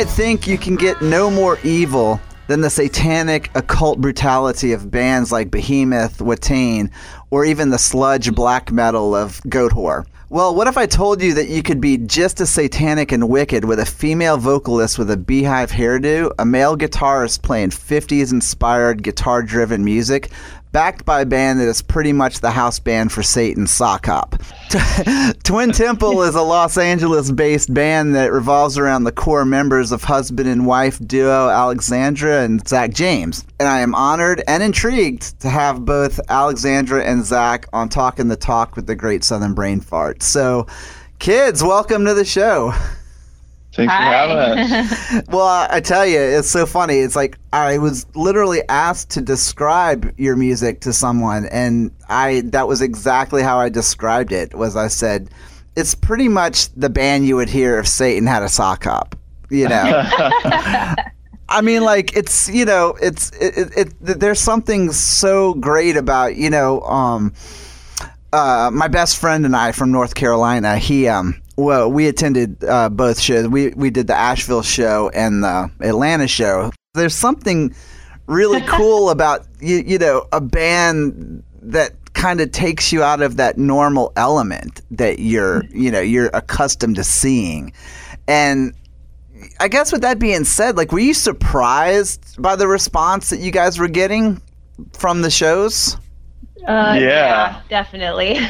might think you can get no more evil than the satanic occult brutality of bands like Behemoth, Watain, or even the sludge black metal of Goatwhore. Well, what if I told you that you could be just as satanic and wicked with a female vocalist with a beehive hairdo, a male guitarist playing 50s inspired guitar driven music, backed by a band that is pretty much the house band for Satan, Sock Hop. Twin Temple is a Los Angeles based band that revolves around the core members of husband and wife duo Alexandra and Zach James. And I am honored and intrigued to have both Alexandra and Zach on Talking the Talk with the Great Southern Brain Fart. So, kids, welcome to the show. Thanks for having us. Well, I I tell you, it's so funny. It's like I was literally asked to describe your music to someone, and I that was exactly how I described it. Was I said, it's pretty much the band you would hear if Satan had a sock hop. You know, I mean, like it's you know, it's it, it, it there's something so great about you know, um, uh, my best friend and I from North Carolina. He um, well, we attended uh, both shows. We we did the Asheville show and the Atlanta show. There's something really cool about you, you know a band that kind of takes you out of that normal element that you're you know you're accustomed to seeing, and I guess with that being said, like, were you surprised by the response that you guys were getting from the shows? Uh, Yeah. definitely.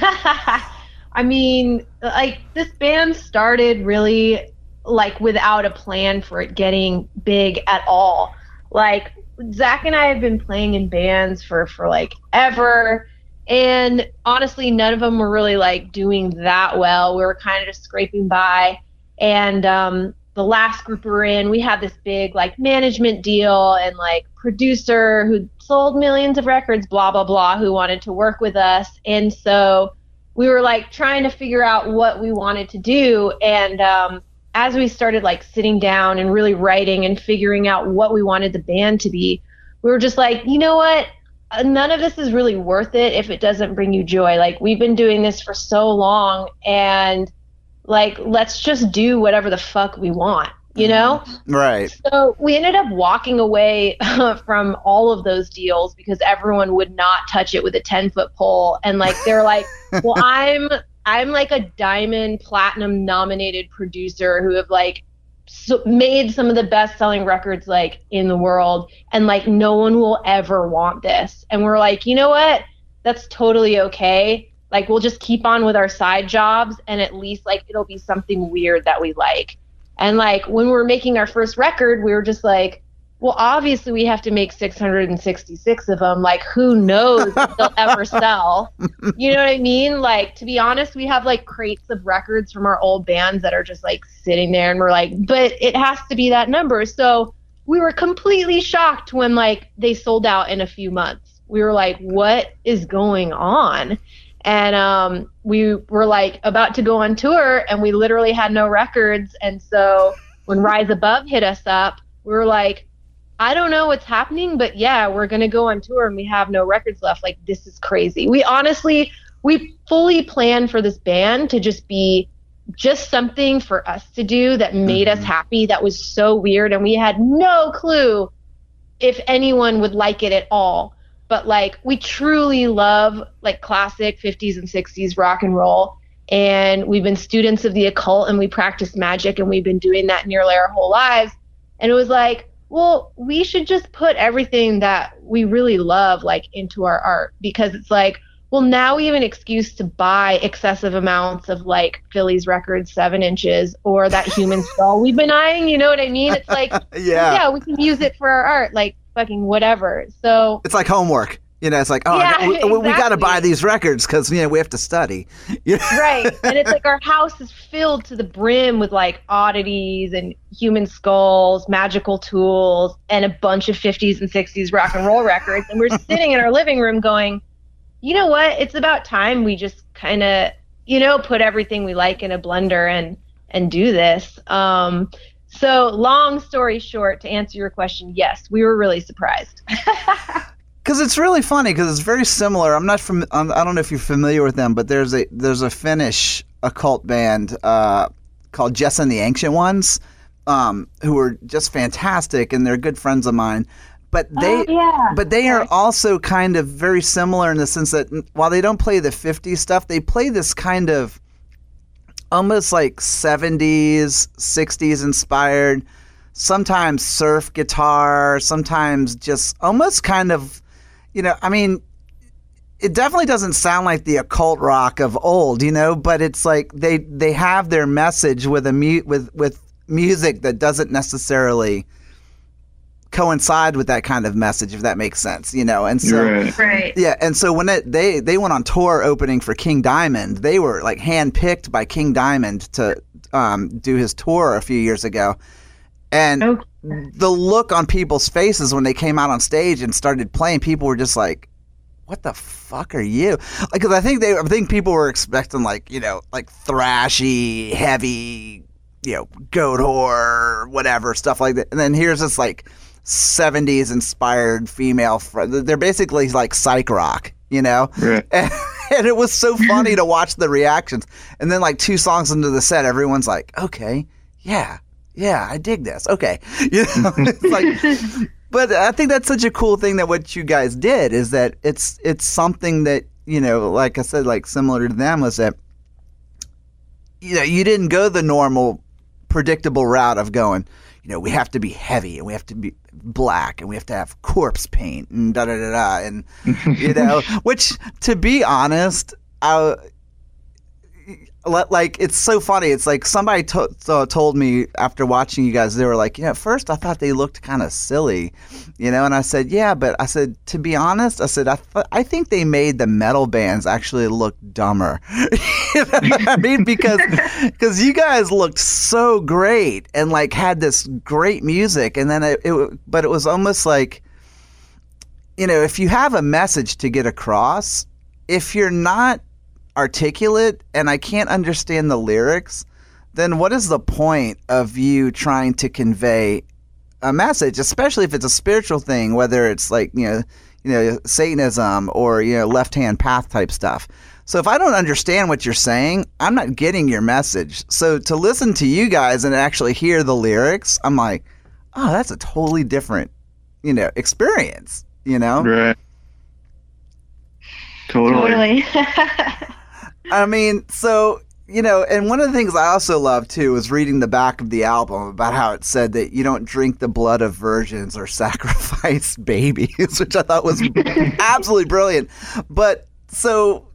I mean, like this band started really like without a plan for it getting big at all. Like Zach and I have been playing in bands for for like ever, and honestly, none of them were really like doing that well. We were kind of just scraping by, and um, the last group we were in, we had this big like management deal and like producer who sold millions of records, blah blah blah, who wanted to work with us, and so we were like trying to figure out what we wanted to do. And um, as we started like sitting down and really writing and figuring out what we wanted the band to be we were just like you know what? Uh, none of this is really worth it if it doesn't bring you joy. Like we've been doing this for so long and like let's just do whatever the fuck we want you mm-hmm. know Right. so we ended up walking away from all of those deals because everyone would not touch it with a 10 foot pole. And like, they're like, well, I'm, I'm like a diamond platinum nominated producer who have like so made some of the best selling records like in the world. And like, no one will ever want this. And we're like, you know what? That's totally okay. Like, we'll just keep on with our side jobs and at least like it'll be something weird that we like. And like when we were making our first record, we were just like, well, obviously we have to make 666 of them. Like, who knows if they'll ever sell? You know what I mean? Like, to be honest, we have like crates of records from our old bands that are just like sitting there, and we're like, but it has to be that number. So we were completely shocked when like they sold out in a few months. We were like, what is going on? And um, we were like about to go on tour and we literally had no records. And so when rise above hit us up we were like i don't know what's happening but yeah we're going to go on tour and we have no records left. Like this is crazy. We honestly we fully planned for this band to just be just something for us to do that made us happy that was so weird and we had no clue if anyone would like it at all but like we truly love like classic 50s and 60s rock and roll. And we've been students of the occult and we practice magic and we've been doing that nearly our whole lives. And it was like well we should just put everything that we really love like into our art. Because it's like well now we have an excuse to buy excessive amounts of like Philles records seven inches or that human skull we've been eyeing you know what i mean? It's like Yeah. yeah we can use it for our art. Like fucking whatever so It's like homework. You know, it's like, oh, Yeah, we, we got to buy these records because you know we have to study. Right and it's like our house is filled to the brim with like oddities and human skulls magical tools and a bunch of 50s and 60s rock and roll records and we're sitting in our living room going you know what? It's about time we just kind of, you know, put everything we like in a blender and and do this. Um, so, long story short, to answer your question, yes, we were really surprised. Because it's really funny because it's very similar. I'm not from. I don't know if you're familiar with them, but there's a there's a Finnish occult band uh, called Jess and the Ancient Ones, um, who are just fantastic, and they're good friends of mine but they oh, yeah. but they are also kind of very similar in the sense that while they don't play the 50s stuff they play this kind of almost like 70s 60s inspired. Sometimes surf guitar sometimes just almost kind of you know i mean it definitely doesn't sound like the occult rock of old you know but it's like they they have their message with a mute with with music that doesn't necessarily coincide with that kind of message, if that makes sense, you know. And so, right. right. yeah, and so when it, they they went on tour opening for King Diamond, they were like handpicked by King Diamond to um, do his tour a few years ago, and okay. the look on people's faces when they came out on stage and started playing, people were just like. What the fuck are you? Like, cause I think they, I think people were expecting like, you know, like thrashy, heavy, you know, Goatwhore, whatever stuff like that. And then here's this like 70s inspired female fr- they're basically like psych rock you know? And, and, it was so funny to watch the reactions. And then like two songs into the set everyone's like okay yeah yeah i dig this. Okay. You know it's like but i think that's such a cool thing that what you guys did is that it's it's something that you know like i said like similar to them was that you know you didn't go the normal predictable route of going you know, we have to be heavy and we have to be black and we have to have corpse paint and da da da da and you know, which to be honest, I like it's so funny. It's like somebody to- to- told me after watching you guys, they were like, you know, at first I thought they looked kind of silly, you know, and I said, yeah, but I said to be honest, I said I th- I think they made the metal bands actually look dumber. you know I mean, because because you guys looked so great and like had this great music, and then it, it but it was almost like, you know, if you have a message to get across, if you're not articulate and I can't understand the lyrics, then what is the point of you trying to convey a message, especially if it's a spiritual thing, whether it's like, you know, you know, Satanism or, you know, left hand path type stuff. So if I don't understand what you're saying, I'm not getting your message. So to listen to you guys and actually hear the lyrics, I'm like, oh, that's a totally different, you know, experience, you know? Right. Totally. Totally. I mean, so you know, and one of the things I also love too was reading the back of the album about how it said that you don't drink the blood of virgins or sacrifice babies, which I thought was absolutely brilliant. But so,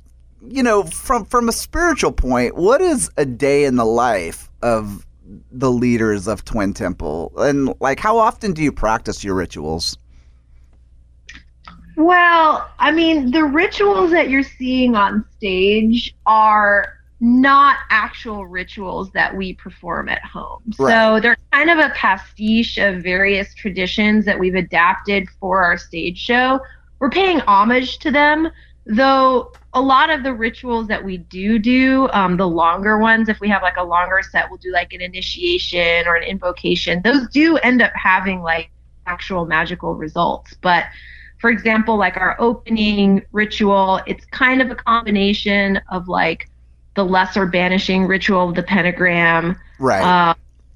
you know, from from a spiritual point, what is a day in the life of the leaders of Twin Temple, and like how often do you practice your rituals? Well, I mean, the rituals that you're seeing on stage are not actual rituals that we perform at home. Right. So they're kind of a pastiche of various traditions that we've adapted for our stage show. We're paying homage to them, though a lot of the rituals that we do do, um, the longer ones, if we have like a longer set, we'll do like an initiation or an invocation. Those do end up having like actual magical results. But for example, like our opening ritual, it's kind of a combination of like the lesser banishing ritual of the pentagram, right? Uh,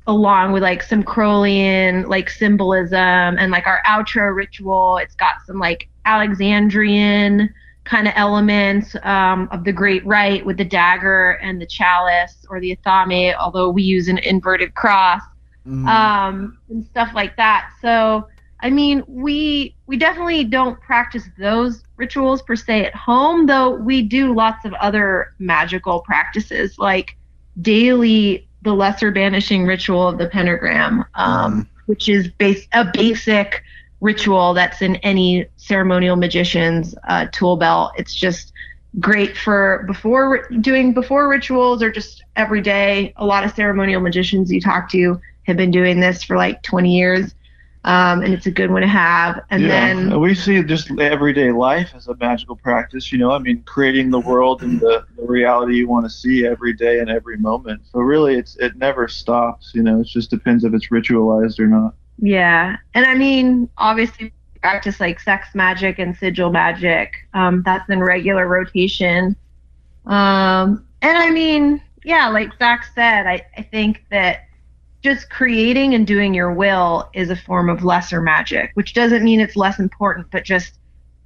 along with like some Crowleyan like symbolism and like our outro ritual. It's got some like Alexandrian kind of elements um, of the Great Rite with the dagger and the chalice or the athame, although we use an inverted cross mm. um, and stuff like that. So I mean, we we definitely don't practice those rituals per se at home, though we do lots of other magical practices like daily the lesser banishing ritual of the pentagram, um, mm. which is base a basic ritual that's in any ceremonial magician's uh, tool belt. It's just great for before doing before rituals or just every day. A lot of ceremonial magicians you talk to have been doing this for like 20 years um, and it's a good one to have. And yeah. then we see just everyday life as a magical practice. You know, I mean, creating the world and the, the reality you want to see every day and every moment. So really, it's it never stops. You know, it just depends if it's ritualized or not. Yeah, and I mean, obviously, practice like sex magic and sigil magic. Um, that's in regular rotation. Um, and I mean, yeah, like Zach said, I, I think that just creating and doing your will is a form of lesser magic, which doesn't mean it's less important, but just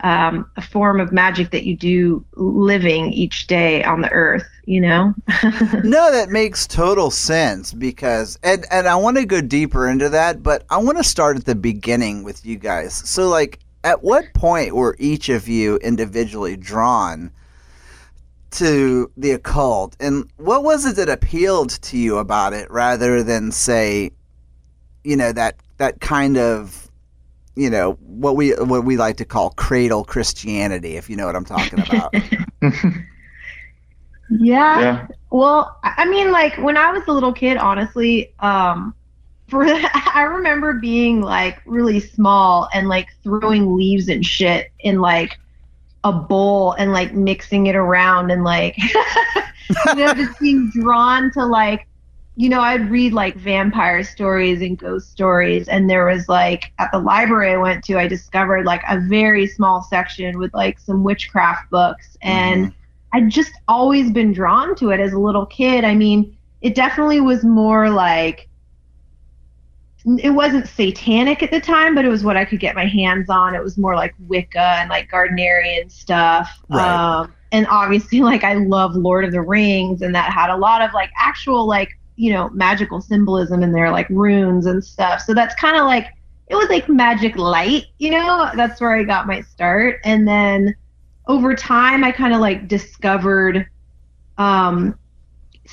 um, a form of magic that you do living each day on the earth, you know? no, that makes total sense because, and, and I want to go deeper into that, but I want to start at the beginning with you guys. So, like, at what point were each of you individually drawn to the occult, and what was it that appealed to you about it, rather than say, you know, that that kind of, you know, what we what we like to call cradle Christianity, if you know what I'm talking about. yeah. yeah. Well, I mean, like when I was a little kid, honestly, um, for I remember being like really small and like throwing leaves and shit in like a bowl and like mixing it around and like you know just being drawn to like you know i'd read like vampire stories and ghost stories and there was like at the library i went to i discovered like a very small section with like some witchcraft books and mm-hmm. i'd just always been drawn to it as a little kid i mean it definitely was more like it wasn't satanic at the time, but it was what I could get my hands on. It was more like Wicca and like Gardnerian stuff. Right. Um, and obviously, like I love Lord of the Rings, and that had a lot of like actual like you know magical symbolism in there, like runes and stuff. So that's kind of like it was like magic light, you know. That's where I got my start, and then over time, I kind of like discovered um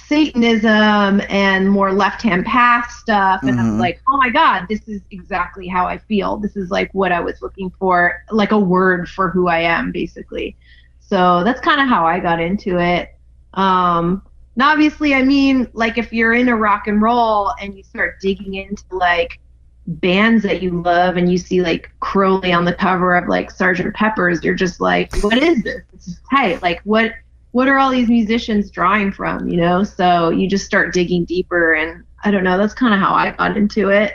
Satanism and more left hand path stuff. And mm-hmm. I was like, oh my God, this is exactly how I feel. This is like what I was looking for, like a word for who I am, basically. So that's kind of how I got into it. Um, and obviously, I mean, like if you're into rock and roll and you start digging into like bands that you love and you see like Crowley on the cover of like Sergeant Pepper's, you're just like, what is this? It's tight. Like, what? What are all these musicians drawing from, you know? So you just start digging deeper and I don't know, that's kind of how I got into it.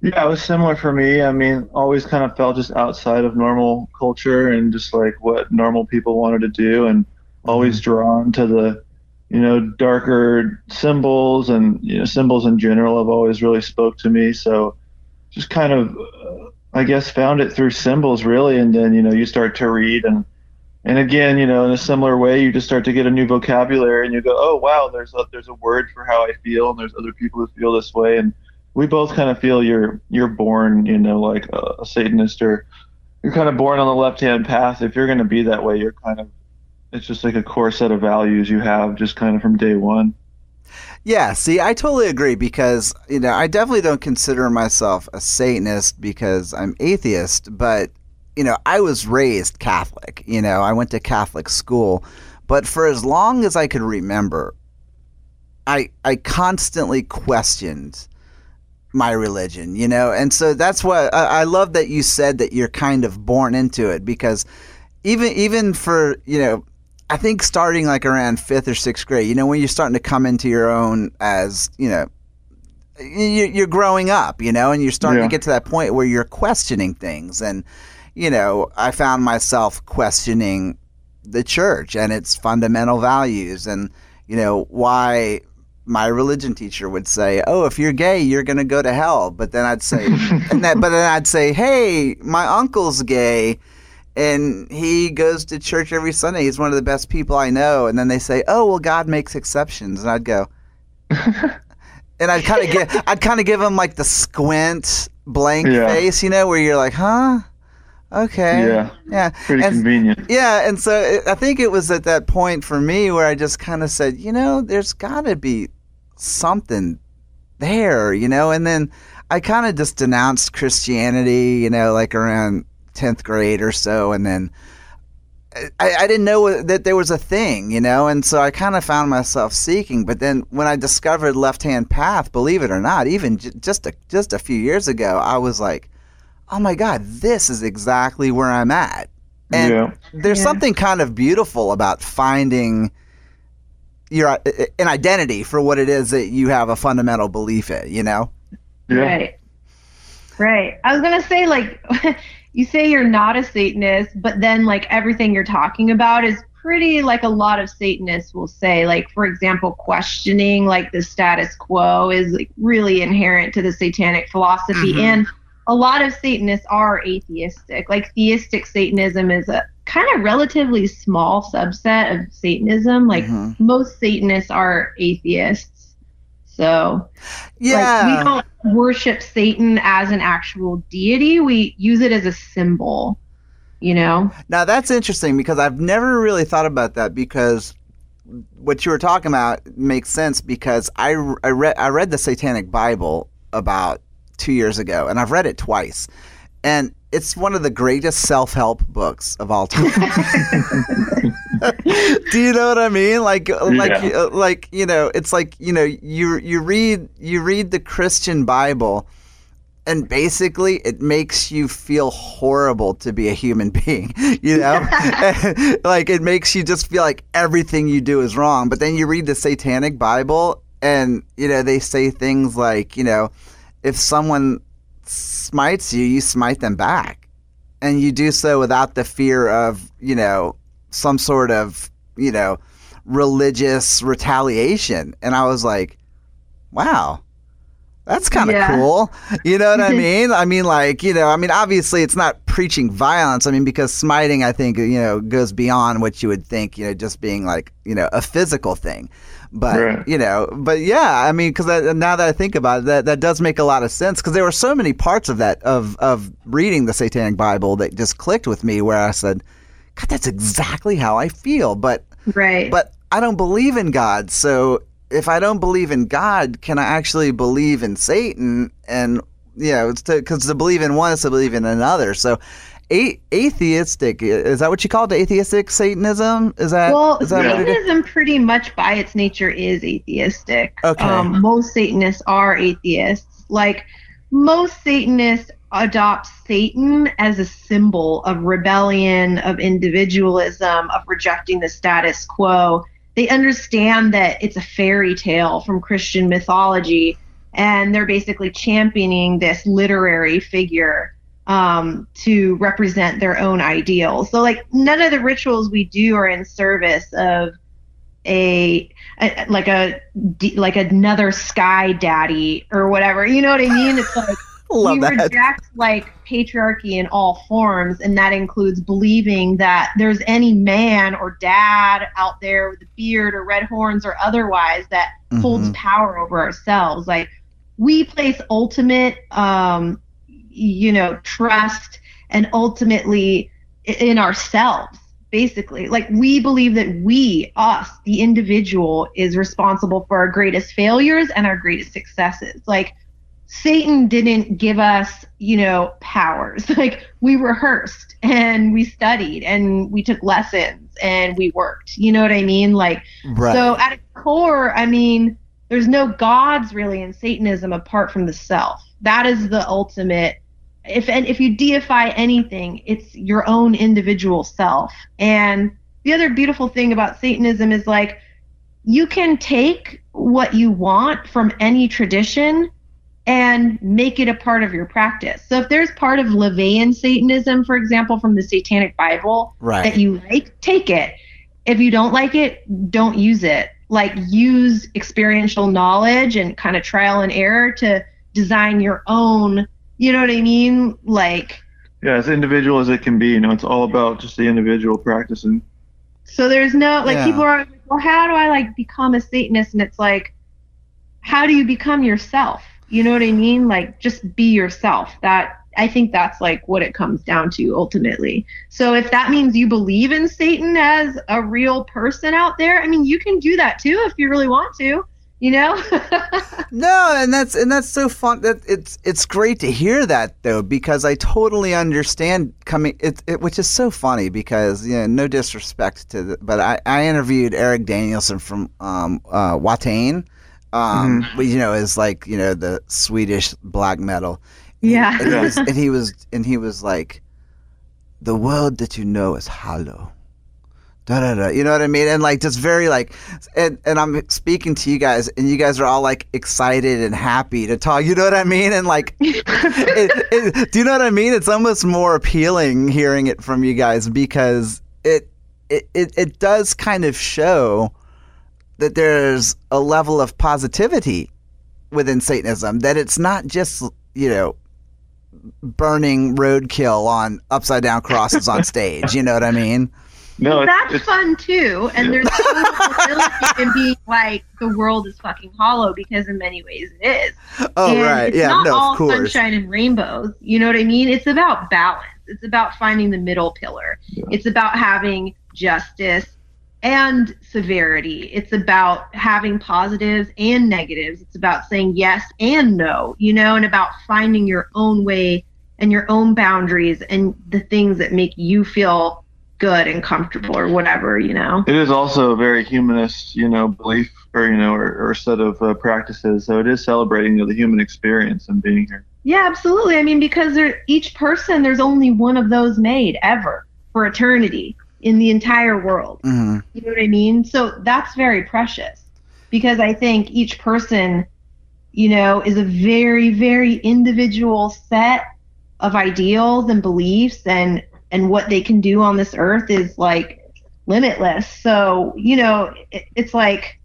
Yeah, it was similar for me. I mean, always kind of felt just outside of normal culture and just like what normal people wanted to do and always mm-hmm. drawn to the you know darker symbols and you know symbols in general have always really spoke to me so just kind of uh, i guess found it through symbols really and then you know you start to read and and again, you know, in a similar way, you just start to get a new vocabulary, and you go, "Oh, wow, there's a there's a word for how I feel, and there's other people who feel this way." And we both kind of feel you're you're born, you know, like a, a Satanist, or you're kind of born on the left hand path. If you're going to be that way, you're kind of it's just like a core set of values you have, just kind of from day one. Yeah, see, I totally agree because, you know, I definitely don't consider myself a Satanist because I'm atheist, but you know, I was raised Catholic. You know, I went to Catholic school, but for as long as I could remember, I I constantly questioned my religion. You know, and so that's why I, I love that you said that you're kind of born into it because even even for you know I think starting like around fifth or sixth grade, you know, when you're starting to come into your own as, you know, you're growing up, you know, and you're starting yeah. to get to that point where you're questioning things. And, you know, I found myself questioning the church and its fundamental values and, you know, why my religion teacher would say, "Oh, if you're gay, you're going to go to hell." But then I'd say and that but then I'd say, "Hey, my uncle's gay." and he goes to church every Sunday. He's one of the best people I know. And then they say, "Oh, well, God makes exceptions," and I'd go, and I'd kind of give, I'd kind of give him like the squint, blank yeah. face, you know, where you're like, "Huh." Okay. Yeah. Yeah. Pretty and, convenient. Yeah, and so it, I think it was at that point for me where I just kind of said, you know, there's got to be something there, you know, and then I kind of just denounced Christianity, you know, like around 10th grade or so and then uh, I, I didn't know that there was a thing, you know, and so I kind of found myself seeking. But then when I discovered Left Hand Path, believe it or not, even j- just a, just a few years ago, I was like, oh my God, this is exactly where I'm at. And Yeah. there's Yeah. something kind of beautiful about finding your uh, an identity for what it is that you have a fundamental belief in, you know? Yeah. Right. Right. I was gonna say like you say you're not a Satanist, but then like everything you're talking about is pretty like a lot of Satanists will say. Like for example, questioning like the status quo is like really inherent to the satanic philosophy Mhm. and a lot of Satanists are atheistic. Like theistic Satanism is a kind of relatively small subset of Satanism. Like Mhm. most Satanists are atheists. So Yeah. like, we don't worship Satan as an actual deity. We use it as a symbol, you know? Now that's interesting because I've never really thought about that because what you were talking about makes sense because I, I read I read the Satanic Bible about two years ago and I've read it twice and it's one of the greatest self help books of all time. Do you know what I mean? Like like Yeah. uh, like you know it's like you know you you read you read the Christian Bible and basically it makes you feel horrible to be a human being you know like it makes you just feel like everything you do is wrong but then you read the satanic bible and you know they say things like you know if someone smites you you smite them back and you do so without the fear of you know some sort of you know religious retaliation and i was like wow that's kind of Yeah. cool. You know what I mean? I mean, like, you know, I mean, obviously it's not preaching violence. I mean, because smiting, I think, you know, goes beyond what you would think, you know, just being like, you know, a physical thing. But, Right. you know, but yeah, I mean, because now that I think about it, that, that does make a lot of sense because there were so many parts of that, of, of reading the Satanic Bible that just clicked with me where I said, God, that's exactly how I feel. But, Right. but I don't believe in God. So if I don't believe in God, can I actually believe in Satan? And you know, it's because to, believe in one is to believe in another. So. A- atheistic is that what you call it? Atheistic Satanism is that? well, is that what it is? Satanism pretty much by its nature is atheistic. Okay. Um, most Satanists are atheists. Like most Satanists adopt Satan as a symbol of rebellion, of individualism, of rejecting the status quo. They understand that it's a fairy tale from Christian mythology, and they're basically championing this literary figure um, to represent their own ideals. So, like, none of the rituals we do are in service of a, a like a like another sky daddy or whatever. You know what I mean? It's like we that. reject like patriarchy in all forms, and that includes believing that there's any man or dad out there with a beard or red horns or otherwise that holds Mhm. power over ourselves. Like we place ultimate, um, you know, trust and ultimately in ourselves. Basically, like we believe that we, us, the individual, is responsible for our greatest failures and our greatest successes. Like Satan didn't give us, you know, powers. Like we rehearsed and we studied and we took lessons and we worked. You know what I mean? Like Right. so at its core, I mean, there's no gods really in Satanism apart from the self. That is the ultimate. If and if you deify anything, it's your own individual self. And the other beautiful thing about Satanism is like you can take what you want from any tradition and make it a part of your practice. So if there's part of LaVeyan Satanism, for example, from the Satanic Bible, right. that you like, take it. If you don't like it, don't use it. Like use experiential knowledge and kind of trial and error to design your own, you know what I mean? Like Yeah, as individual as it can be. You know, it's all about just the individual practicing. so there's no like Yeah. people are like, well, how do I like become a Satanist? And it's like, how do you become yourself? You know what I mean? Like just be yourself. That I think that's like what it comes down to ultimately. So if that means you believe in Satan as a real person out there, I mean, you can do that too if you really want to. You know? No, and that's and that's so fun. That it's it's great to hear that though, because I totally understand coming. It, it which is so funny because you know, no disrespect to the, but I, I interviewed Erik Danielsson from um uh Watain, um, Mhm. you know, is like you know the Swedish black metal. Yeah. and he was and he was and he was like, the world that you know is hollow. Da, da, da, you know what I mean? And like just very like and and I'm speaking to you guys and you guys are all like excited and happy to talk. You know what I mean? And like it, it, do you know what I mean? It's almost more appealing hearing it from you guys because it it, it, it does kind of show that there's a level of positivity within Satanism that it's not just you know burning roadkill on upside down crosses on stage. You know what I mean? No, it's, That's it's fun too. And there's total fulfillment in being like the world is fucking hollow because in many ways it is. Oh and right, it's yeah, not no, all of course. sunshine and rainbows. You know what I mean? It's about balance. It's about finding the middle pillar. Yeah. It's about having justice and severity. It's about having positives and negatives. It's about saying yes and no, you know, and about finding your own way and your own boundaries and the things that make you feel good and comfortable or whatever, you know. it is also a very humanist, you know, belief or you know, or, or set of uh, practices. So it is celebrating the human experience and being here. Yeah, absolutely. I mean, because there, each person, there's only one of those made ever for eternity in the entire world. Mhm. You know what I mean? So that's very precious because I think each person, you know, is a very, very individual set of ideals and beliefs and and what they can do on this earth is like limitless. So, you know, it, it's like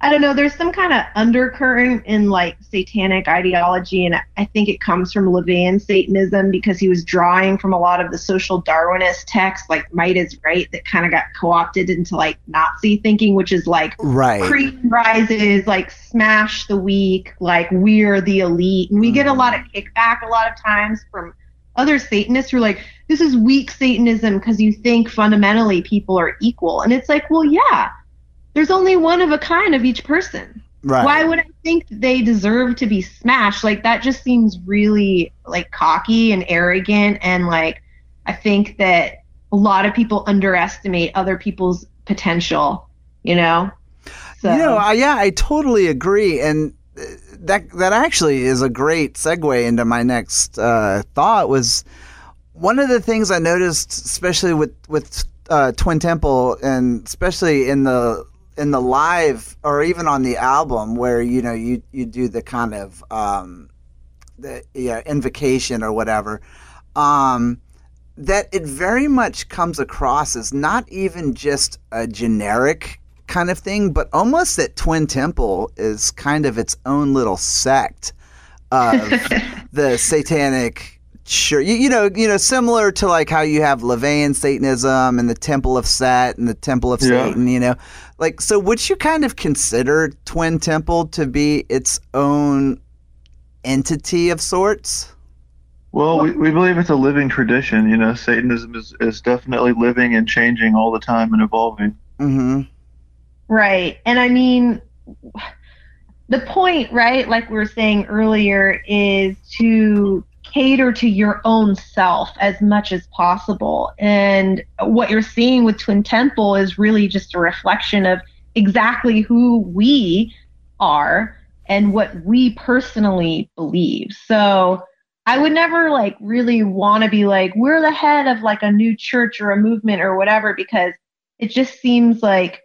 I don't know, there's some kind of undercurrent in like satanic ideology and I think it comes from LaVeyan Satanism because he was drawing from a lot of the social Darwinist texts like might is right that kind of got co-opted into like Nazi thinking which is like Right. cream rises, like smash the weak, like we're the elite. And we get a mm-hmm. lot of kickback a lot of times from other Satanists who are like, this is weak Satanism because you think fundamentally people are equal. And it's like, well, yeah, there's only one of a kind of each person. Right. Why would I think they deserve to be smashed? Like that just seems really like cocky and arrogant and like I think that a lot of people underestimate other people's potential, you know? So You know, I, yeah, I totally agree, and uh, that that actually is a great segue into my next uh, thought. Was one of the things I noticed, especially with with uh, Twin Temple, and especially in the in the live or even on the album, where you know you you do the kind of um, the yeah invocation or whatever. Um, that it very much comes across as not even just a generic kind of thing, but almost that Twin Temple is kind of its own little sect of the satanic church. You, you know, you know, similar to like how you have LaVeyan Satanism and the Temple of Set and the Temple of Yeah. Satan. You know, like so. Would you kind of consider Twin Temple to be its own entity of sorts? Well, we, we believe it's a living tradition. You know, Satanism is, is definitely living and changing all the time and evolving. Mm-hmm. Right. And I mean, the point, right, like we were saying earlier, is to cater to your own self as much as possible. And what you're seeing with Twin Temple is really just a reflection of exactly who we are and what we personally believe. So I would never like really want to be like, we're the head of like a new church or a movement or whatever, because it just seems like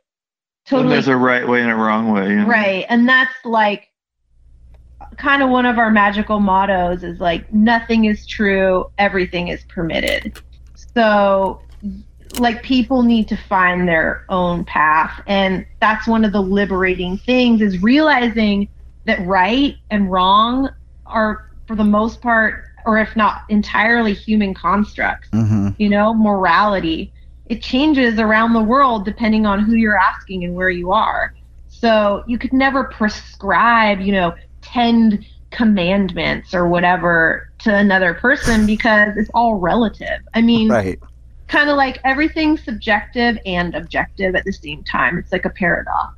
totally there's a right way and a wrong way. You know? right. And that's like kind of one of our magical mottos is like, nothing is true, everything is permitted. So, like, people need to find their own path. And that's one of the liberating things is realizing that right and wrong are, for the most part, or if not entirely, human constructs Mm-hmm. you know, morality. It changes around the world depending on who you're asking and where you are. So you could never prescribe, you know, 10 commandments or whatever to another person because it's all relative. I mean, Right. kind of like everything's subjective and objective at the same time. It's like a paradox.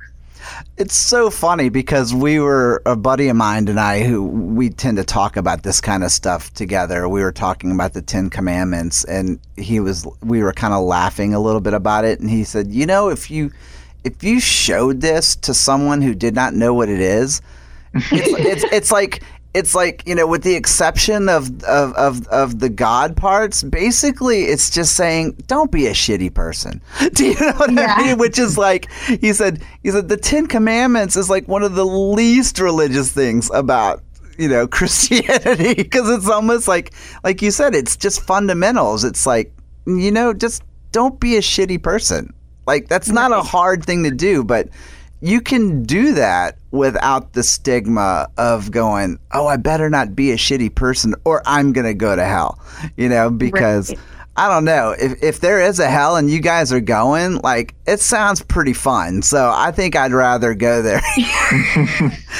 It's so funny because we were a buddy of mine and I who we tend to talk about this kind of stuff together. We were talking about the 10 commandments and he was we were kind of laughing a little bit about it and he said, "You know, if you if you showed this to someone who did not know what it is, it's it's, it's like it's like you know with the exception of, of of of the god parts basically it's just saying don't be a shitty person. Do you know what Yeah. i mean? Which is like he said he said the 10 commandments is like one of the least religious things about you know christianity. Because it's almost like like you said it's just fundamentals. It's like you know just don't be a shitty person. Like that's not a hard thing to do but you can do that without the stigma of going, oh, I better not be a shitty person or I'm going to go to hell, you know, because Right. I don't know if, if there is a hell and you guys are going, like it sounds pretty fun. So I think I'd rather go there.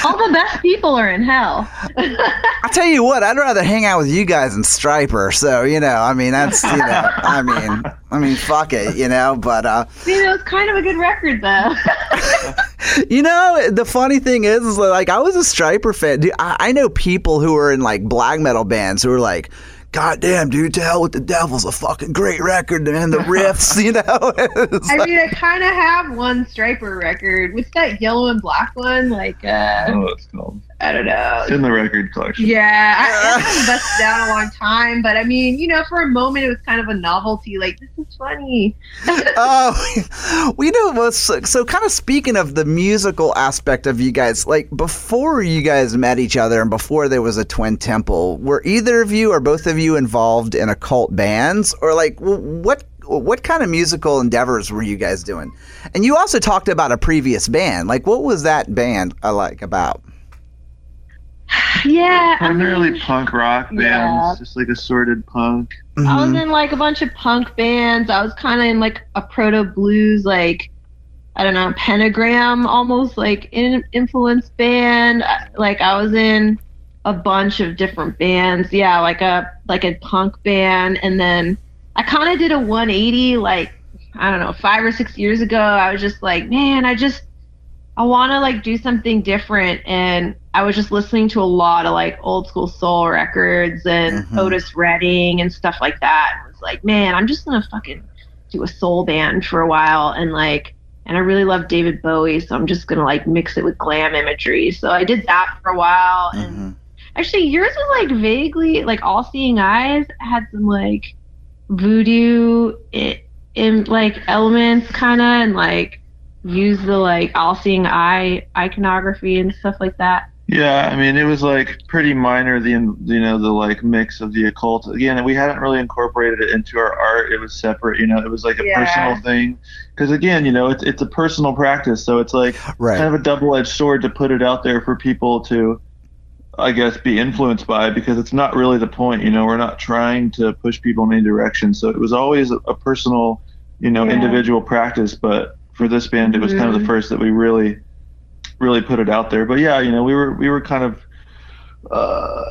All the best people are in hell. I tell you what, I'd rather hang out with you guys and Stryper. So, you know, I mean, that's, you know, I mean, I mean, fuck it, you know, but, uh, you know, it's kind of a good record though. You know, the funny thing is, is like I was a Stryper fan. Dude, I, I know people who are in like black metal bands who are like, God damn, dude, to hell with the devil's a fucking great record, man. the riffs, you know. I like- mean, I kind of have one Stryper record. What's that yellow and black one? Like, uh, Oh, it's called. I don't know. It's in the record collection. Yeah, I, I haven't busted down a long time, but I mean, you know, for a moment it was kind of a novelty. Like, this is funny. Oh, we know most. So, so, kind of speaking of the musical aspect of you guys, like before you guys met each other and before there was a twin temple, were either of you or both of you involved in occult bands, or like what? What kind of musical endeavors were you guys doing? And you also talked about a previous band. Like, what was that band uh, like about? Yeah, I Primarily mean, punk rock bands, Yeah. just like assorted punk. Mm-hmm. I was in like a bunch of punk bands. I was kind of in like a proto blues, like I don't know, pentagram almost like in influence band. Like I was in a bunch of different bands. Yeah, like a like a punk band, and then I kind of did a 180. Like I don't know, five or six years ago. I was just like, man, I just I want to like do something different, and I was just listening to a lot of like old school soul records and Mhm. Otis Redding and stuff like that. And was like, man, I'm just gonna fucking do a soul band for a while, and like, and I really love David Bowie, so I'm just gonna like mix it with glam imagery. So I did that for a while, and Mhm. Actually, yours was like vaguely like all seeing eyes had some like voodoo i- in like elements kind of and like use the like all seeing eye iconography and stuff like that. Yeah, I mean, it was like pretty minor. The you know the like mix of the occult. Again, we hadn't really incorporated it into our art. It was separate. You know, it was like a Yeah. personal thing. Because again, you know, it's it's a personal practice, so it's like Right. kind of a double-edged sword to put it out there for people to, I guess, be influenced by. Because it's not really the point. You know, we're not trying to push people in any direction. So it was always a, a personal, you know, Yeah. individual practice. But for this band, it was kind of the Mhm. first that we really really put it out there. But yeah, you know, we were we were kind of uh,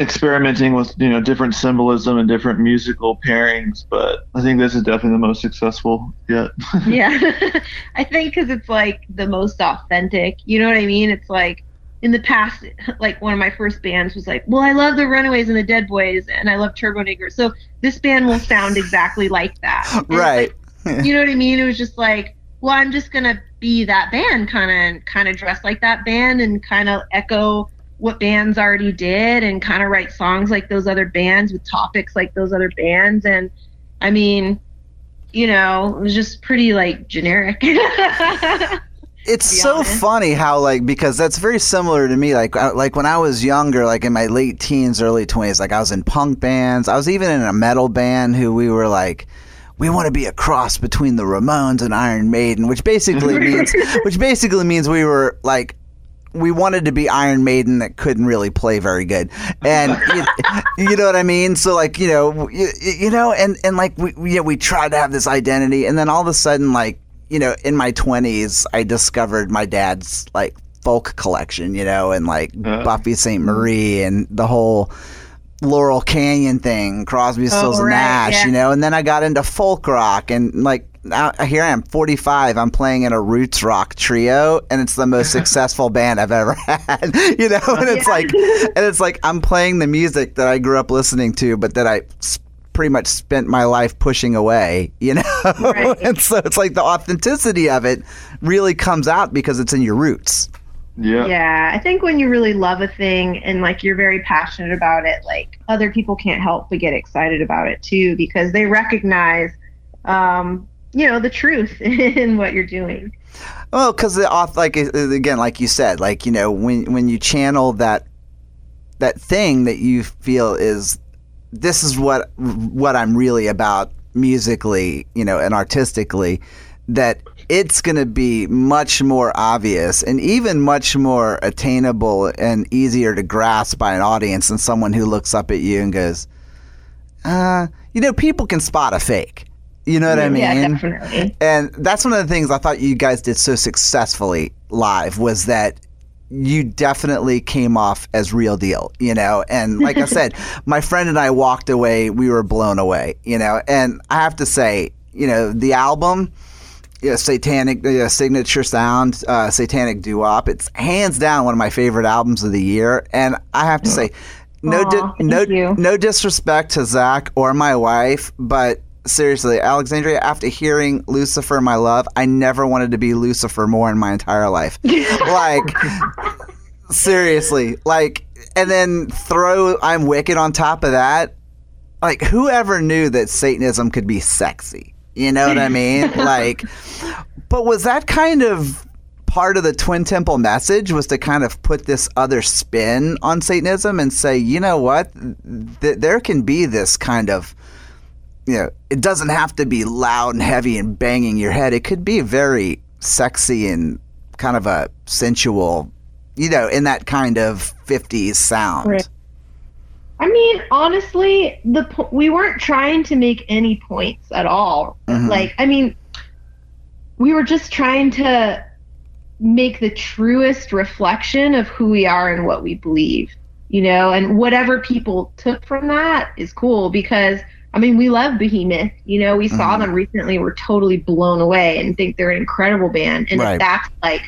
experimenting with you know different symbolism and different musical pairings. But I think this is definitely the most successful yet. yeah. I think cuz it's like the most authentic. You know what I mean? It's like in the past like one of my first bands was like, "Well, I love the Runaways and the Dead Boys and I love Turbonegro." So this band will sound exactly like that. And Right. like, you know what I mean? It was just like, well, I'm just gonna be that band, kind of, kind of dress like that band, and kind of echo what bands already did, and kind of write songs like those other bands with topics like those other bands. And I mean, you know, it was just pretty like generic. it's so honest. funny how like because that's very similar to me like uh, like when i was younger like in my late teens early 20s like i was in punk bands i was even in a metal band who we were like we want to be a cross between the ramones and iron maiden which basically means which basically means we were like we wanted to be Iron Maiden that couldn't really play very good, and you, you know what I mean. So like you know you, you know, and and like we we- yeah we tried to have this identity, and then all of a sudden like you know in my twenties I discovered my dad's like folk collection, you know, and like Uh. Buffy Sainte-Marie and the whole Laurel Canyon thing, Crosby, oh, Stills, and right, Nash, yeah. you know, and then I got into folk rock and like now here I am, 45. I'm playing in a roots rock trio, and it's the most successful band I've ever had. You know, and it's Yeah. like, and it's like I'm playing the music that I grew up listening to, but that I pretty much spent my life pushing away. You know, Right. and so it's like the authenticity of it really comes out because it's in your roots. Yeah. Yeah, I think when you really love a thing and like you're very passionate about it, like other people can't help but get excited about it too because they recognize, um, you know, the truth in what you're doing. Well, because the auth, like again, like you said, like you know, when when you channel that that thing that you feel is this is what what I'm really about musically, you know, and artistically, that it's going to be much more obvious and even much more attainable and easier to grasp by an audience than someone who looks up at you and goes, uh, you know, people can spot a fake. You know what I mean? Yeah, definitely. And that's one of the things I thought you guys did so successfully live was that you definitely came off as real deal, you know. And like I said, my friend and I walked away, we were blown away, you know. And I have to say, you know, the album, you know, Satanic uh, Signature Sound, uh, Satanic Doo-Wop, it's hands down one of my favorite albums of the year. And I have to say, no, Aw, di- no, you. no disrespect to Zach or my wife, but seriously, Alexandria, after hearing Lucifer, my love, I never wanted to be Lucifer more in my entire life. like, seriously, like, and then throw I'm Wicked on top of that. Like, whoever knew that Satanism could be sexy? You know what I mean? like, but was that kind of part of the Twin Temple message was to kind of put this other spin on Satanism and say, you know what, Th- there can be this kind of, you know, it doesn't have to be loud and heavy and banging your head. It could be very sexy and kind of a sensual, you know, in that kind of 50s sound. Right. I mean, honestly, the po- we weren't trying to make any points at all. Mhm. Like, I mean, we were just trying to make the truest reflection of who we are and what we believe, you know, and whatever people took from that is cool because I mean, we love Behemoth, you know, we saw Mhm. them recently, we're totally blown away and think they're an incredible band. And Right. if that's like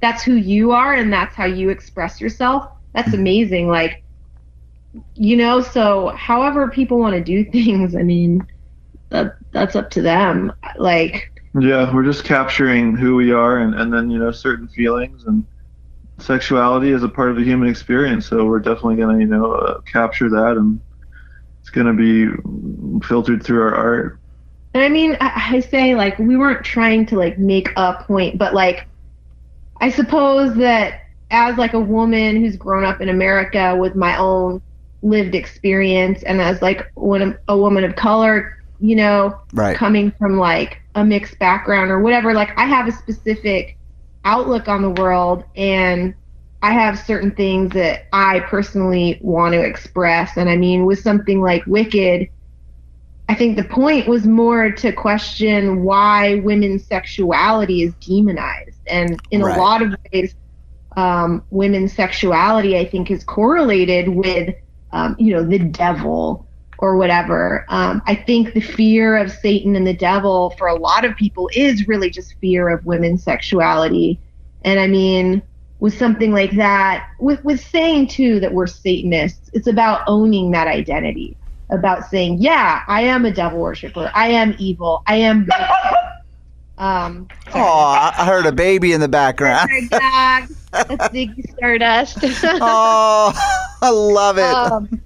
that's who you are and that's how you express yourself, that's amazing. Like you know, so however people want to do things, I mean, that that's up to them. Like Yeah, we're just capturing who we are and, and then, you know, certain feelings and sexuality is a part of the human experience. So we're definitely going to, you know, uh, capture that and it's going to be filtered through our art. And I mean, I, I say like we weren't trying to like make a point, but like I suppose that as like a woman who's grown up in America with my own lived experience, and as like one a woman of color, you know, Right. coming from like a mixed background or whatever, like I have a specific outlook on the world, and I have certain things that I personally want to express. And I mean, with something like Wicked. I think the point was more to question why women's sexuality is demonized. And in Right. a lot of ways, um, women's sexuality, I think, is correlated with, um, you know, the devil or whatever. Um, I think the fear of Satan and the devil for a lot of people is really just fear of women's sexuality. And I mean, with something like that, with, with saying too that we're Satanists, it's about owning that identity about saying, yeah, I am a devil worshiper. I am evil. I am. um, Oh, I heard a baby in the background. That's Ziggy Stardust. oh, I love it. um,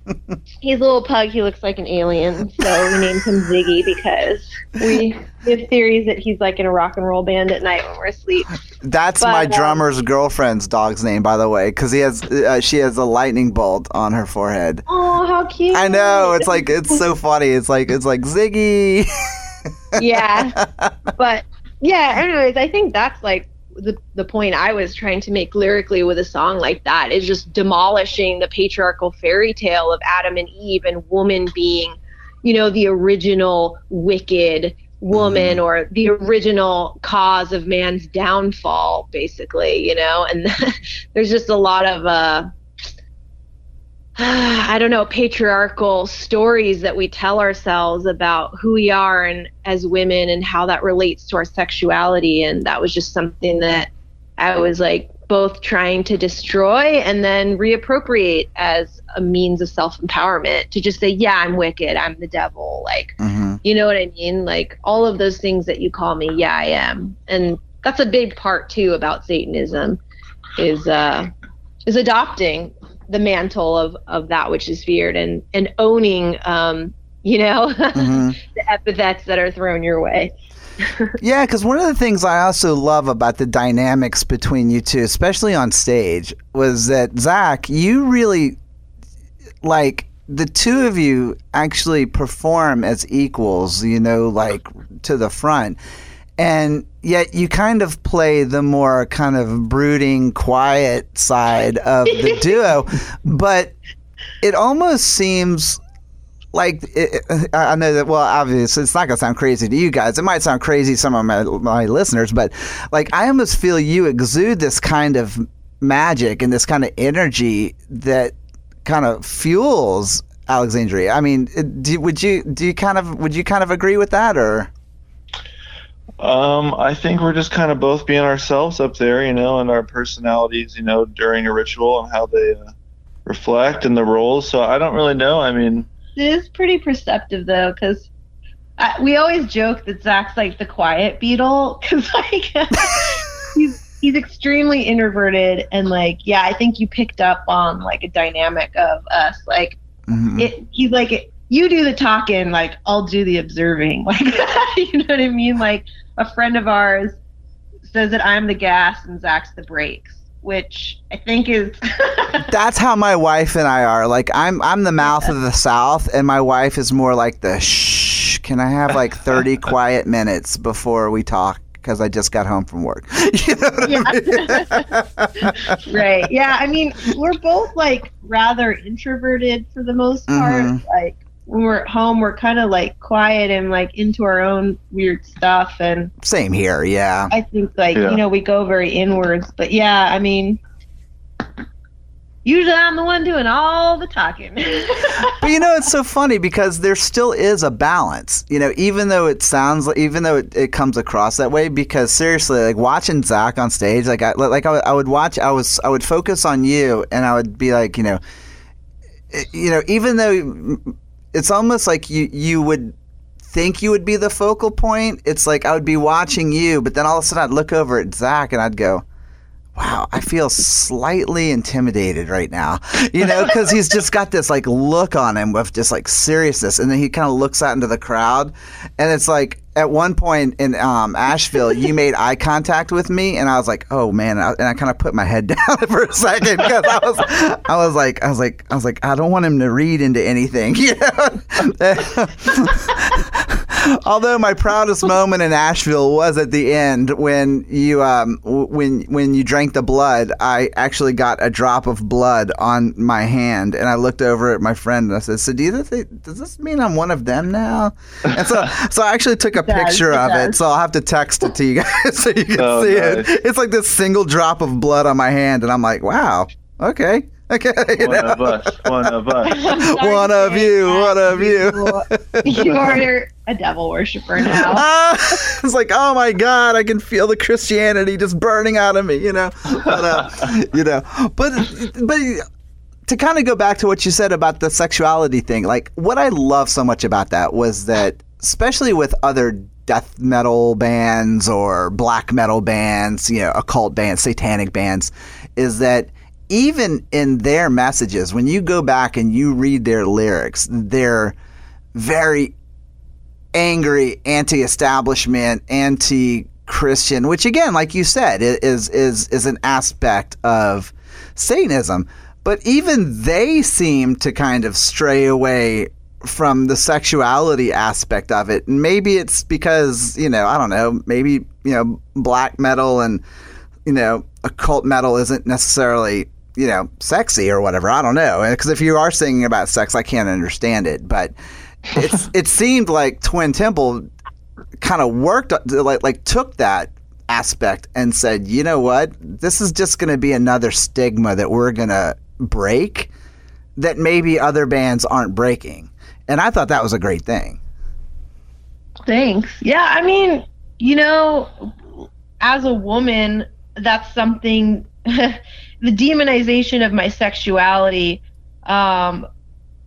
he's a little pug. He looks like an alien, so we named him Ziggy because we have theories that he's like in a rock and roll band at night when we're asleep. That's but, my um, drummer's girlfriend's dog's name, by the way, because he has uh, she has a lightning bolt on her forehead. Oh, how cute! I know it's like it's so funny. It's like it's like Ziggy. yeah but yeah anyways i think that's like the, the point i was trying to make lyrically with a song like that is just demolishing the patriarchal fairy tale of adam and eve and woman being you know the original wicked woman or the original cause of man's downfall basically you know? And there's just a lot of uh I don't know, patriarchal stories that we tell ourselves about who we are and as women and how that relates to our sexuality. And that was just something that I was like both trying to destroy and then reappropriate as a means of self empowerment to just say, yeah, I'm wicked, I'm the devil. Like, hmm you know what I mean? Like all of those things that you call me, yeah, I am. And that's a big part too about Satanism is uh is adopting the mantle of of that which is feared and and owning um you know hmm the epithets that are thrown your way. Yeah, because one of the things I also love about the dynamics between you two, especially on stage, was that Zach, you really like the two of you actually perform as equals, you know, like to the front. And yet you kind of play the more kind of brooding, quiet side of the duo. But it almost seems like it, I know that. Well, obviously, it's not gonna sound crazy to you guys. It might sound crazy to some of my my listeners, but like I almost feel you exude this kind of magic and this kind of energy that kind of fuels Alexandria. I mean, do, would you do you kind of would you kind of agree with that or? Um, I think we're just kind of both being ourselves up there, you know, and our personalities, you know, during a ritual and how they uh, reflect in the roles. So I don't really know. I mean, It is pretty perceptive though, because we always joke that Zach's like the quiet Beatle, because like he's he's extremely introverted and like yeah, I think you picked up on like a dynamic of us. Like Mhm. it, he's like it, you do the talking, like I'll do the observing. Like you know what I mean? Like a friend of ours says that I'm the gas and Zach's the brakes, which I think is That's how my wife and I are. Like I'm I'm the mouth of the south and my wife is more like the shh. Can I have like 30 quiet minutes before we talk cuz I just got home from work. You know what I mean? right. Yeah. I mean, we're both like rather introverted for the most part. Mhm. Like when we're at home, we're kind of like quiet and like into our own weird stuff. And Same here, yeah. I think like, Yeah. you know, we go very inwards. But yeah, I mean, usually I'm the one doing all the talking. But you know, it's so funny because there still is a balance. You know, even though it sounds like, even though it, it comes across that way, because seriously, like watching Zach on stage, like I like I, would- I would watch, I was I would focus on you, and I would be like, you know, eh, you know, even though it's almost like you you would think you would be the focal point. It's like I would be watching you, but then all of a sudden I'd look over at Zach and I'd go. Wow, I feel slightly intimidated right now. You know, because he's just got this like look on him with just like seriousness, and then he kind of looks out into the crowd, and it's like at one point in um, Asheville, you made eye contact with me, and I was like, oh man, and I, and I kind of put my head down for a second because I was, I was like, I was like, I was like, I don't want him to read into anything, you know. Although my proudest moment in Asheville was at the end when you um w- when when you drank the blood, I actually got a drop of blood on my hand, and I looked over at my friend and I said, "So do you think does this mean I'm one of them now?" And so so I actually took a does, picture it of it, so I'll have to text it to you guys so you can Oh, see nice. it. It's like this single drop of blood on my hand, and I'm like, "Wow, okay." Okay, one know? of us, one of us. One of you, one of you. You are a devil worshiper now. Ah, it's like, oh my god, I can feel the Christianity just burning out of me, you know. But uh, you know, but but to kind of go back to what you said about the sexuality thing, like what I love so much about that was that, especially with other death metal bands or black metal bands, you know, occult bands, satanic bands, is that even in their messages, when you go back and you read their lyrics, they're very angry, anti-establishment, anti-Christian, which again, like you said, is is is an aspect of Satanism. But even they seem to kind of stray away from the sexuality aspect of it. Maybe it's because, you know, I don't know, maybe, you know, black metal and, you know, occult metal isn't necessarily, you know, sexy or whatever. I don't know. Because if you are singing about sex, I can't understand it. But it's it seemed like Twin Temple kind of worked like like took that aspect and said, you know what, this is just going to be another stigma that we're going to break that maybe other bands aren't breaking. And I thought that was a great thing. Thanks. Yeah, I mean, you know, as a woman, that's something the demonization of my sexuality um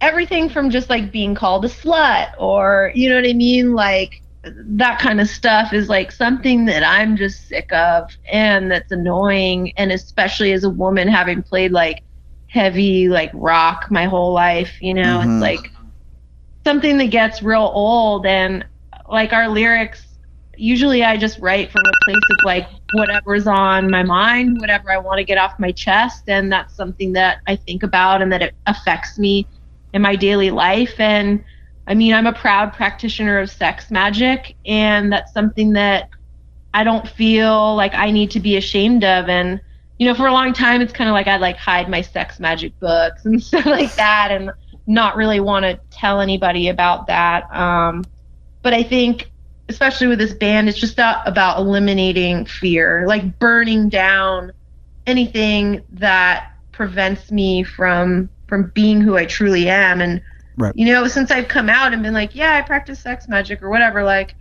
everything from just like being called a slut or you know what I mean? Like that kind of stuff is like something that I'm just sick of and that's annoying. And especially as a woman having played like heavy like rock my whole life, you know, Mhm. it's like something that gets real old. And like our lyrics usually I just write from a place of like whatever's on my mind, whatever I want to get off my chest and that's something that I think about and that it affects me in my daily life and I mean, I'm a proud practitioner of sex magic, and that's something that I don't feel like I need to be ashamed of. And, you know, for a long time, it's kind of like I'd like hide my sex magic books and stuff like that and not really want to tell anybody about that. Um, but I think, especially with this band, it's just not about eliminating fear, like burning down anything that prevents me from from being who I truly am and Right. you know since I've come out and been like yeah I practice sex magic or whatever like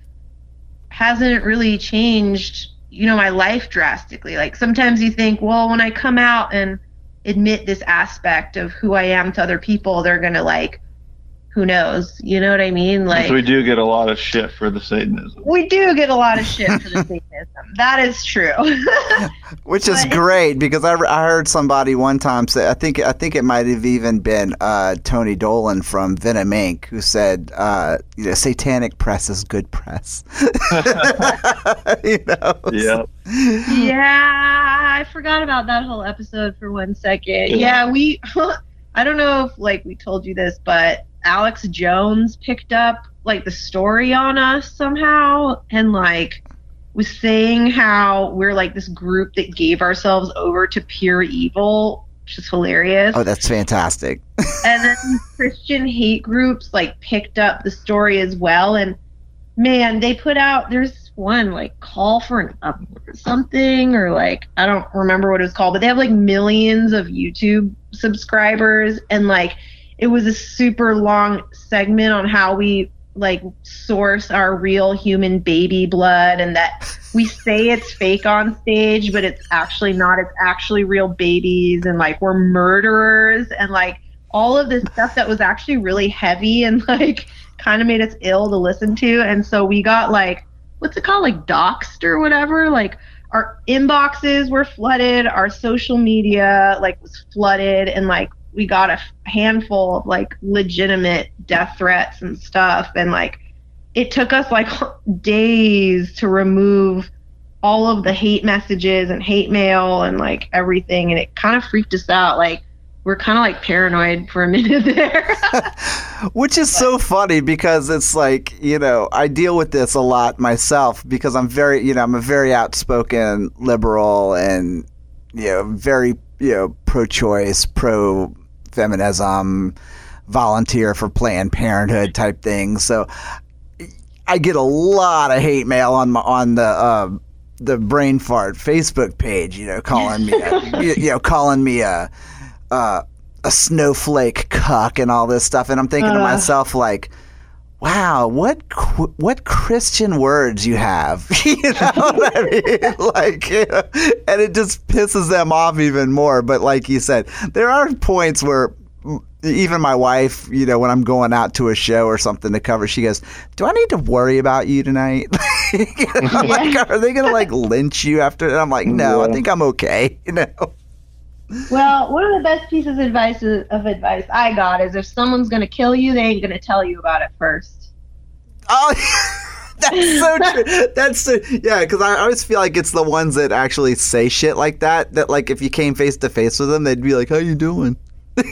hasn't really changed you know my life drastically like sometimes you think well when I come out and admit this aspect of who I am to other people they're going to like who knows you know what I mean like we do get a lot of shit for the Satanism. we do get a lot of shit for the Satanism. That is true. Which is But- great because I, I heard somebody one time say I think I think it might have even been uh, Tony Dolan from Venom Inc. who said uh, you know satanic press is good press. you know. Yeah. yeah, I forgot about that whole episode for one second. Yeah. Yeah, we. I don't know if like we told you this, but Alex Jones picked up like the story on us somehow, and like was saying how we're like this group that gave ourselves over to pure evil, which is hilarious. Oh, that's fantastic. and then Christian hate groups like picked up the story as well. And man, they put out there's one like call for an upload or something, or like I don't remember what it was called, but they have like millions of YouTube subscribers, and like it was a super long segment on how we like source our real human baby blood and that we say it's fake on stage but it's actually not. It's actually real babies and like we're murderers and like all of this stuff that was actually really heavy and like kind of made us ill to listen to. And so we got like what's it called? Like doxed or whatever? Like our inboxes were flooded our social media like was flooded and like we got a handful of like legitimate death threats and stuff and like it took us like days to remove all of the hate messages and hate mail and like everything and it kind of freaked us out like we're kind of like paranoid for a minute there. Which is so funny because it's like, you know, I deal with this a lot myself because I'm very, you know, I'm a very outspoken liberal and, you know, very, you know, pro choice, pro feminism, volunteer for Planned Parenthood type things. So I get a lot of hate mail on my, on the, uh, the brain fart Facebook page, you know, calling me, a, you, you know, calling me a, uh, a snowflake cuck and all this stuff, and I'm thinking to Uh. myself like, wow, what what Christian words you have, you know what I mean? Like, you know, and it just pisses them off even more. But like you said, there are points where. Even my wife, you know, when I'm going out to a show or something to cover, she goes, "Do I need to worry about you tonight? You know, like, are they gonna like lynch you after?" And I'm like, "No, I think I'm okay." You know. Well one of the best pieces of advice of advice i got is if someone's gonna kill you they ain't gonna tell you about it first Oh, that's so true. That's so, yeah, because I always feel like it's the ones that actually say shit like that. That like if you came face to face with them, they'd be like, "How you doing?"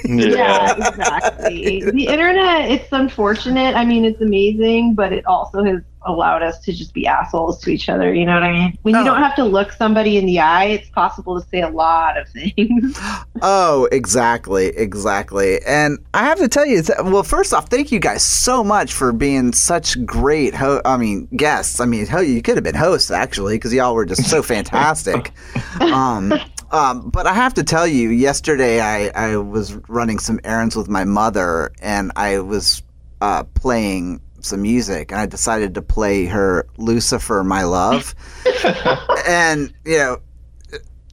Yeah, exactly. The internet, it's unfortunate. I mean, it's amazing, but it also has allowed us to just be assholes to each other. You know what I mean? When you Oh. don't have to look somebody in the eye, it's possible to say a lot of things. Oh, exactly, exactly. And I have to tell you, well, first off, thank you guys so much for being such great. Ho- I mean, guests. I mean, hell, you could have been hosts actually, because y'all were just so fantastic. um, Um, but I have to tell you, yesterday I, I was running some errands with my mother, and I was uh, playing some music, and I decided to play her Lucifer, My Love. and, you know,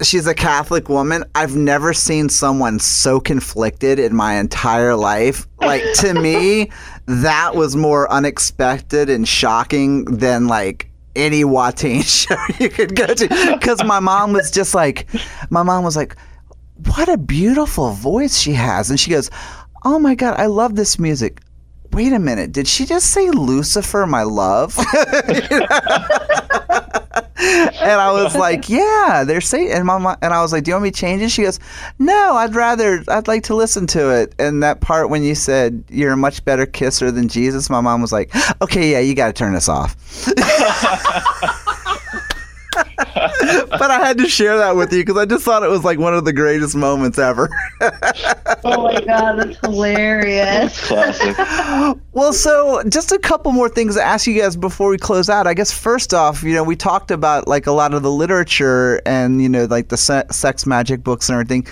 she's a Catholic woman. I've never seen someone so conflicted in my entire life. Like, to me, that was more unexpected and shocking than, like, any Watain show you could go to. Because my mom was just like, my mom was like, what a beautiful voice she has. And she goes, oh my God, I love this music wait a minute, did she just say Lucifer, my love? and I was like, yeah, they're saying, and my and I was like, do you want me to change it? She goes, no, I'd rather, I'd like to listen to it. And that part when you said you're a much better kisser than Jesus, my mom was like, okay, yeah, you got to turn this off. but I had to share that with you because I just thought it was like one of the greatest moments ever. oh my god, that's hilarious. Classic. well, so just a couple more things to ask you guys before we close out. I guess first off, you know, we talked about like a lot of the literature and you know, like the se- sex magic books and everything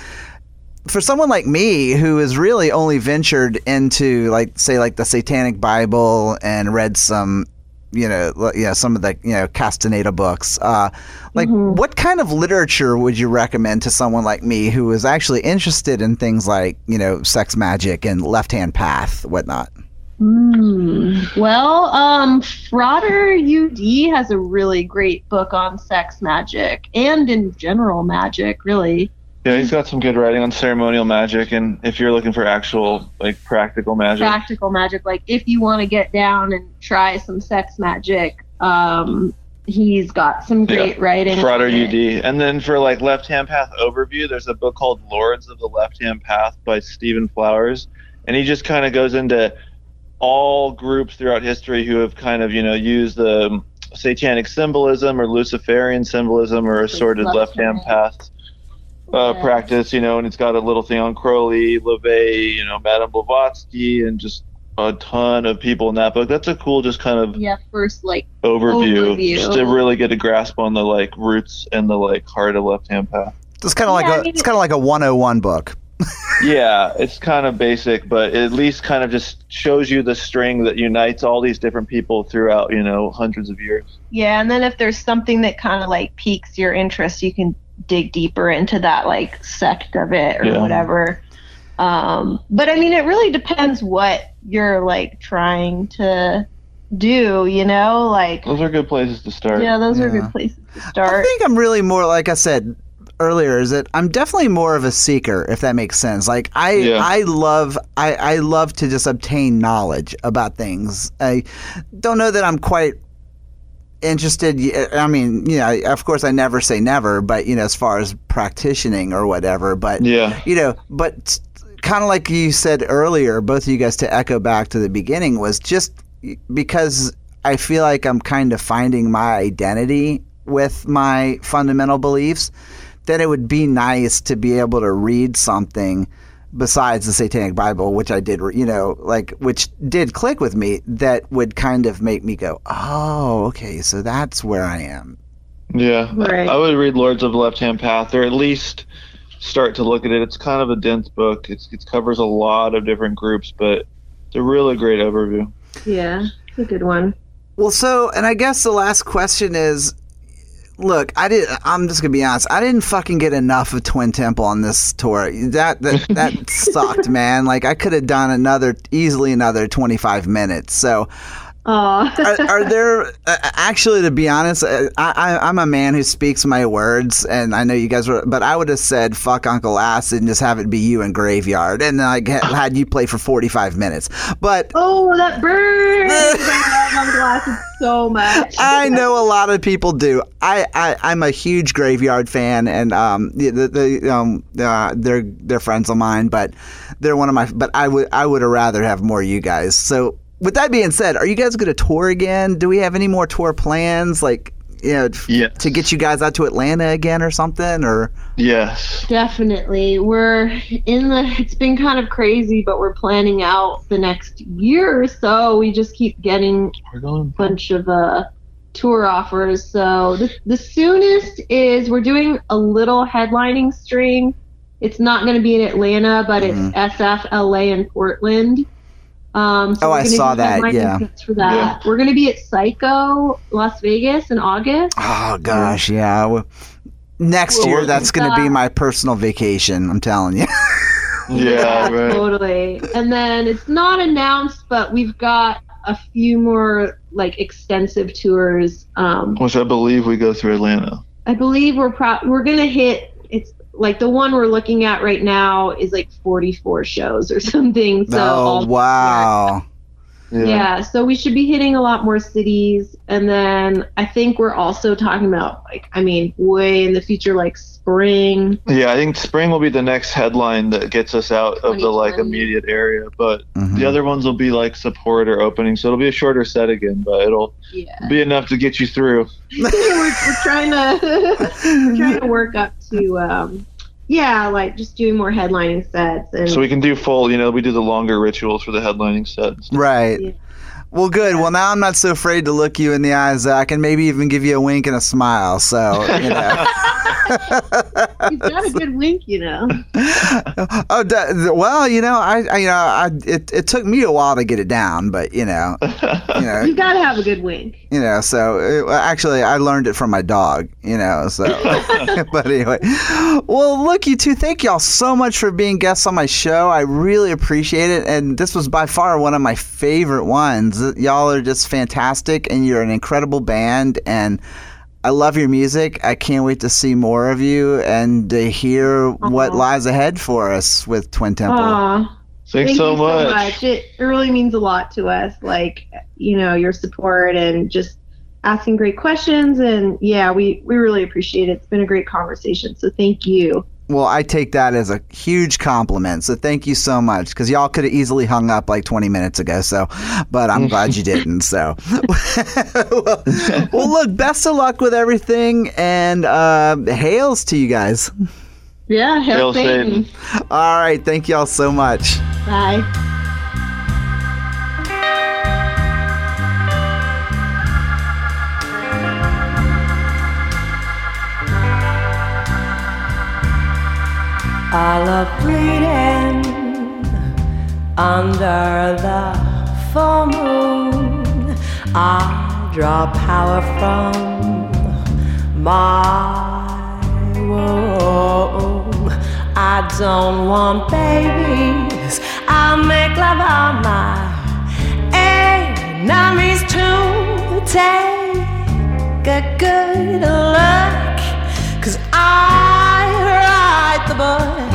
for someone like me who has really only ventured into like say like the satanic bible and read some you know, yeah, some of the you know Castaneda books. Uh, like, mm-hmm. what kind of literature would you recommend to someone like me who is actually interested in things like you know sex magic and left hand path, whatnot? Mm. Well, um, Frater UD has a really great book on sex magic and in general magic, really. Yeah, he's got some good writing on ceremonial magic, and if you're looking for actual like practical magic, practical magic, like if you want to get down and try some sex magic, um, he's got some great yeah. writing. Frater UD, and then for like left hand path overview, there's a book called Lords of the Left Hand Path by Stephen Flowers, and he just kind of goes into all groups throughout history who have kind of you know used the satanic symbolism or Luciferian symbolism or assorted left hand. Paths uh, yeah. practice, you know, and it's got a little thing on Crowley, LaVey, you know, Madame Blavatsky, and just a ton of people in that book. That's a cool, just kind of yeah, first like overview, overview. just to really get a grasp on the like roots and the like heart of left hand path. It's kind of like yeah, a I mean, it's kind of like a 101 book. yeah, it's kind of basic, but at least kind of just shows you the string that unites all these different people throughout, you know, hundreds of years. Yeah, and then if there's something that kind of like piques your interest, you can dig deeper into that like sect of it or yeah. whatever. Um, but I mean, it really depends what you're like trying to do, you know, like those are good places to start. Yeah, those yeah. are good places to start. I think I'm really more like I said earlier is that I'm definitely more of a seeker if that makes sense. Like I yeah. I love I I love to just obtain knowledge about things. I don't know that I'm quite interested uh, i mean you know of course i never say never but you know as far as practicing or whatever but yeah. you know but kind of like you said earlier both of you guys to echo back to the beginning was just because i feel like i'm kind of finding my identity with my fundamental beliefs that it would be nice to be able to read something besides the Satanic Bible, which I did, you know, like which did click with me, that would kind of make me go, "Oh, okay, so that's where I am." Yeah, right. I would read Lords of the Left Hand Path, or at least start to look at it. It's kind of a dense book. It's, it covers a lot of different groups, but it's a really great overview. Yeah, it's a good one. Well, so, and I guess the last question is look, I did. I'm just gonna be honest. I didn't fucking get enough of Twin Temple on this tour. That that that sucked, man. Like I could have done another easily another 25 minutes. So are, are, there uh, actually, to be honest, uh, I, I, am a man who speaks my words, and I know you guys were, but I would have said "fuck Uncle Acid" and just have it be you and Graveyard, and then I had you play for 45 minutes. But oh, that burns! Uncle Acid so much. I know a lot of people do. I, I I'm a huge Graveyard fan, and um the the, the um uh, they're they're friends of mine, but they're one of my. But I would I would have rather have more you guys. So with that being said, are you guys going to tour again? Do we have any more tour plans? Like, you know, yes. to get you guys out to Atlanta again or something? Or yes, definitely. We're in the. It's been kind of crazy, but we're planning out the next year or so. We just keep getting a bunch of uh, tour offers. So the, the soonest is we're doing a little headlining string. It's not going to be in Atlanta, but Mhm. it's SF, LA, and Portland. Um, so Oh, I saw that, yeah. For that, we're going to be at Psycho, Las Vegas in August. Oh gosh, yeah. Well, Next Well, year, that's going to be my personal vacation. I'm telling you. Yeah, right. totally. And then it's not announced, but we've got a few more like extensive tours. Um, Which I believe we go through Atlanta. I believe we're pro- we're gonna hit. It's like the one we're looking at right now is like 44 shows or something. So oh wow. Yeah. so we should be hitting a lot more cities, and then I think we're also talking about like I mean way in the future like spring. Yeah, I think spring will be the next headline that gets us out of the like immediate area, but Mhm. the other ones will be like support or opening, so it'll be a shorter set again, but it'll Yeah, be enough to get you through. we're, we're trying to we're trying to work up to um yeah like just doing more headlining sets and So we can do full, you know, we do the longer rituals for the headlining sets. Right. Yeah. Well, good. Well, now I'm not so afraid to look you in the eyes, Zach, and maybe even give you a wink and a smile. So, you know. he's got a good wink you know oh, d- well, you know, I, I you know, I, it, it took me a while to get it down, but you know, you know, you gotta have a good wink you know. So well, actually, I learned it from my dog. You know, so. but anyway, well, look, you two, thank y'all so much for being guests on my show. I really appreciate it, and this was by far one of my favorite ones. Y'all are just fantastic, and you're an incredible band, and. I love your music. I can't wait to see more of you and to hear what lies ahead for us with Twin Temple. Aw, Thanks thank so you much. so much it, it really means a lot to us like you know your support and just asking great questions and yeah we we really appreciate it it's been a great conversation so thank you Well, I take that as a huge compliment. So thank you so much because y'all could have easily hung up like 20 minutes ago. So, but I'm glad you didn't. So, well, well, look, best of luck with everything and uh, hails to you guys. Yeah Hail hail Satan. All right. Thank y'all so much. bye I love bleeding under the full moon. I draw power from my womb. I don't want babies. I make love on my enemies to take a good look. Cause I write the book.